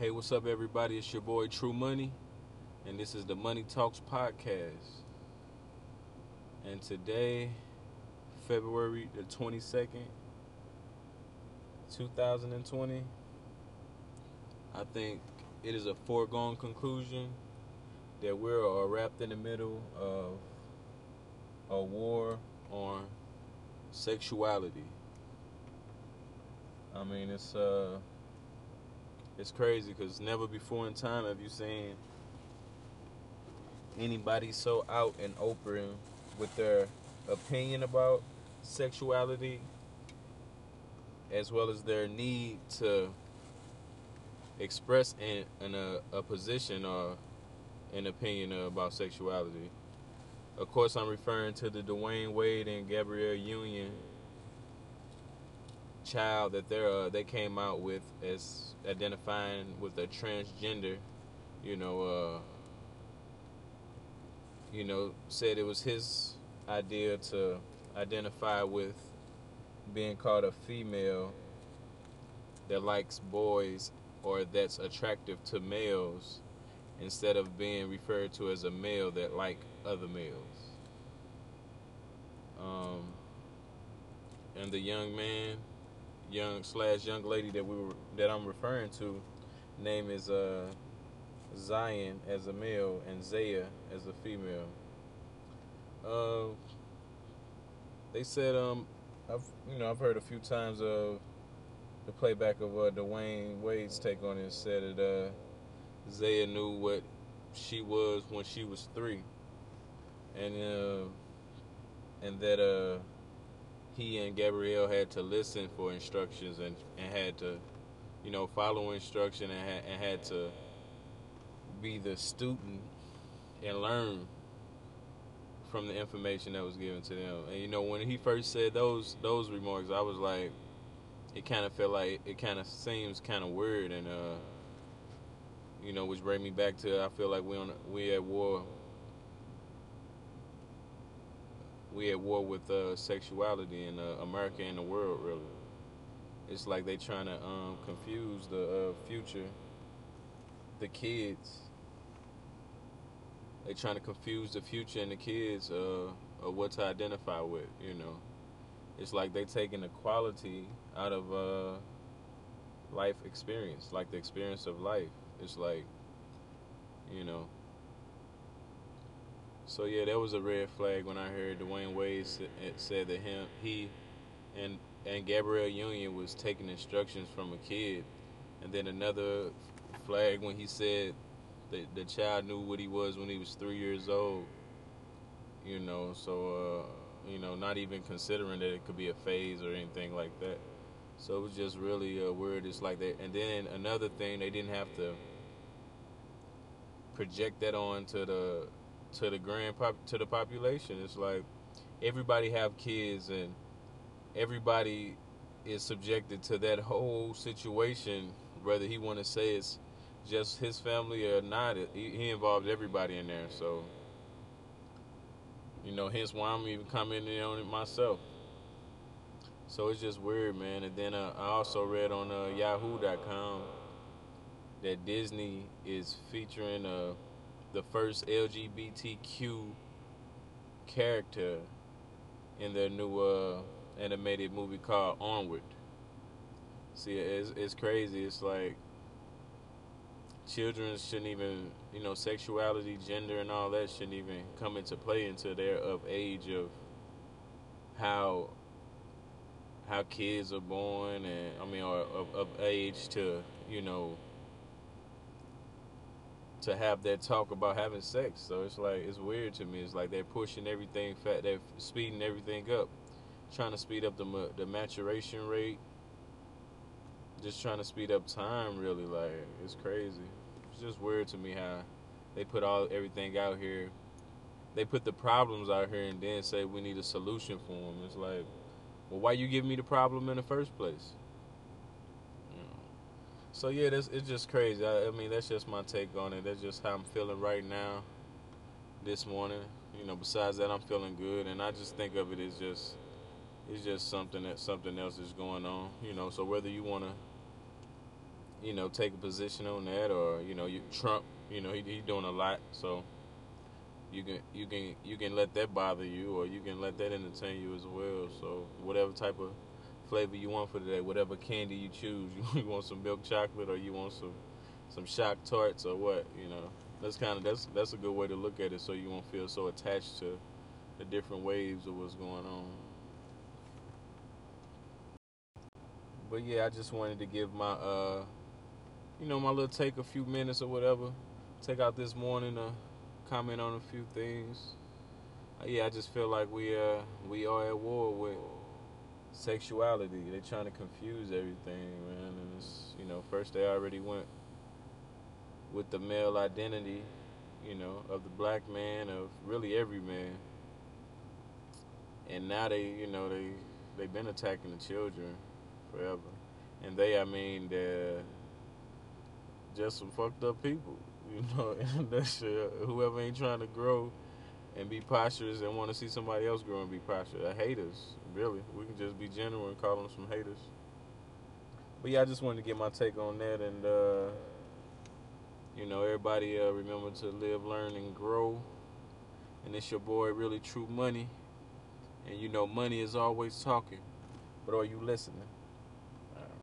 Hey, what's up, everybody? It's your boy True Money, and this is the Money Talks podcast. And today, February the 22nd, 2020, I think it is a foregone conclusion that we're wrapped in the middle of a war on sexuality. I mean, it's uh, it's crazy because never before in time have you seen anybody so out and open with their opinion about sexuality as well as their need to express in, in a, a position or an opinion about sexuality. Of course, I'm referring to the Dwyane Wade and Gabrielle Union child that they uh, they came out with as identifying with a transgender, you know, uh, you know, said it was his idea to identify with being called a female that likes boys or that's attractive to males instead of being referred to as a male that like other males. Um, and the young man, young slash young lady that we were that I'm referring to, name is uh, Zion as a male and Zaya as a female. Uh, they said um, I've you know I've heard a few times of the playback of uh, Dwyane Wade's take on it. Said that uh, Zaya knew what she was when she was three, and uh, and that uh, he and Gabrielle had to listen for instructions and, and had to, you know, follow instruction and, ha- and had to be the student and learn from the information that was given to them. And you know, when he first said those those remarks, I was like, it kind of felt like it kind of seems kind of weird, and uh, you know, which bring me back to I feel like we on we at war. We at war with uh, sexuality in uh, America and the world, really. It's like they trying to um, confuse the uh, future, the kids. They trying to confuse the future and the kids uh, of what to identify with. You know, it's like they taking the quality out of uh, life experience, like the experience of life. It's like, you know. So yeah, that was a red flag when I heard Dwyane Wade said that him, he, and and Gabrielle Union was taking instructions from a kid, and then another flag when he said that the child knew what he was when he was three years old. You know, so uh, you know, not even considering that it could be a phase or anything like that. So it was just really uh, weird. It's like that. And then another thing, they didn't have to project that on to the to the grand pop to the population. It's like everybody have kids and everybody is subjected to that whole situation, whether he want to say it's just his family or not. He, he involved everybody in there. So you know, hence why I'm even commenting on it myself. So it's just weird, man. And then uh, I also read on uh, Yahoo.com that Disney is featuring uh, the first LGBTQ character in their new uh, animated movie called Onward. See, it's, it's crazy. It's like children shouldn't even, you know, sexuality, gender, and all that shouldn't even come into play until they're of age of how how kids are born and I mean, are of, of age to you know to have that talk about having sex. So it's like it's weird to me. It's like they're pushing everything fat. They're speeding everything up, trying to speed up the the maturation rate. Just trying to speed up time. Really, like it's crazy. It's just weird to me how they put all everything out here. They put the problems out here and then say we need a solution for them. It's like well, why you give me the problem in the first place? So yeah, that's it's just crazy. I, I, mean, that's just my take on it. That's just how I'm feeling right now, this morning. You know, besides that, I'm feeling good, and I just think of it as just it's just something that something else is going on. You know, so whether you want to you know, take a position on that, or you know, you Trump, you know, he he doing a lot, so you can you can you can let that bother you, or you can let that entertain you as well. So whatever type of flavor you want for today, whatever candy you choose, you want some milk chocolate, or you want some some shock tarts, or what, you know. That's kind of that's that's a good way to look at it, so you won't feel so attached to the different waves of what's going on. But yeah, I just wanted to give my uh you know, my little take a few minutes or whatever. Take out this morning to comment on a few things. Uh, yeah, I just feel like we uh we are at war with sexuality. They're trying to confuse everything, man. And it's you know, first they already went with the male identity, you know, of the black man, of really every man. And now they, you know, they they've been attacking the children forever. And they, I mean, they're just some fucked up people, you know. And that shit, whoever ain't trying to grow and be prosperous and want to see somebody else grow and be prosperous, are haters. Really, we can just be general and call them some haters. But yeah, I just wanted to get my take on that, and uh, you know, everybody uh, remember to live, learn, and grow. And it's your boy, really true money. And you know, money is always talking. But are you listening?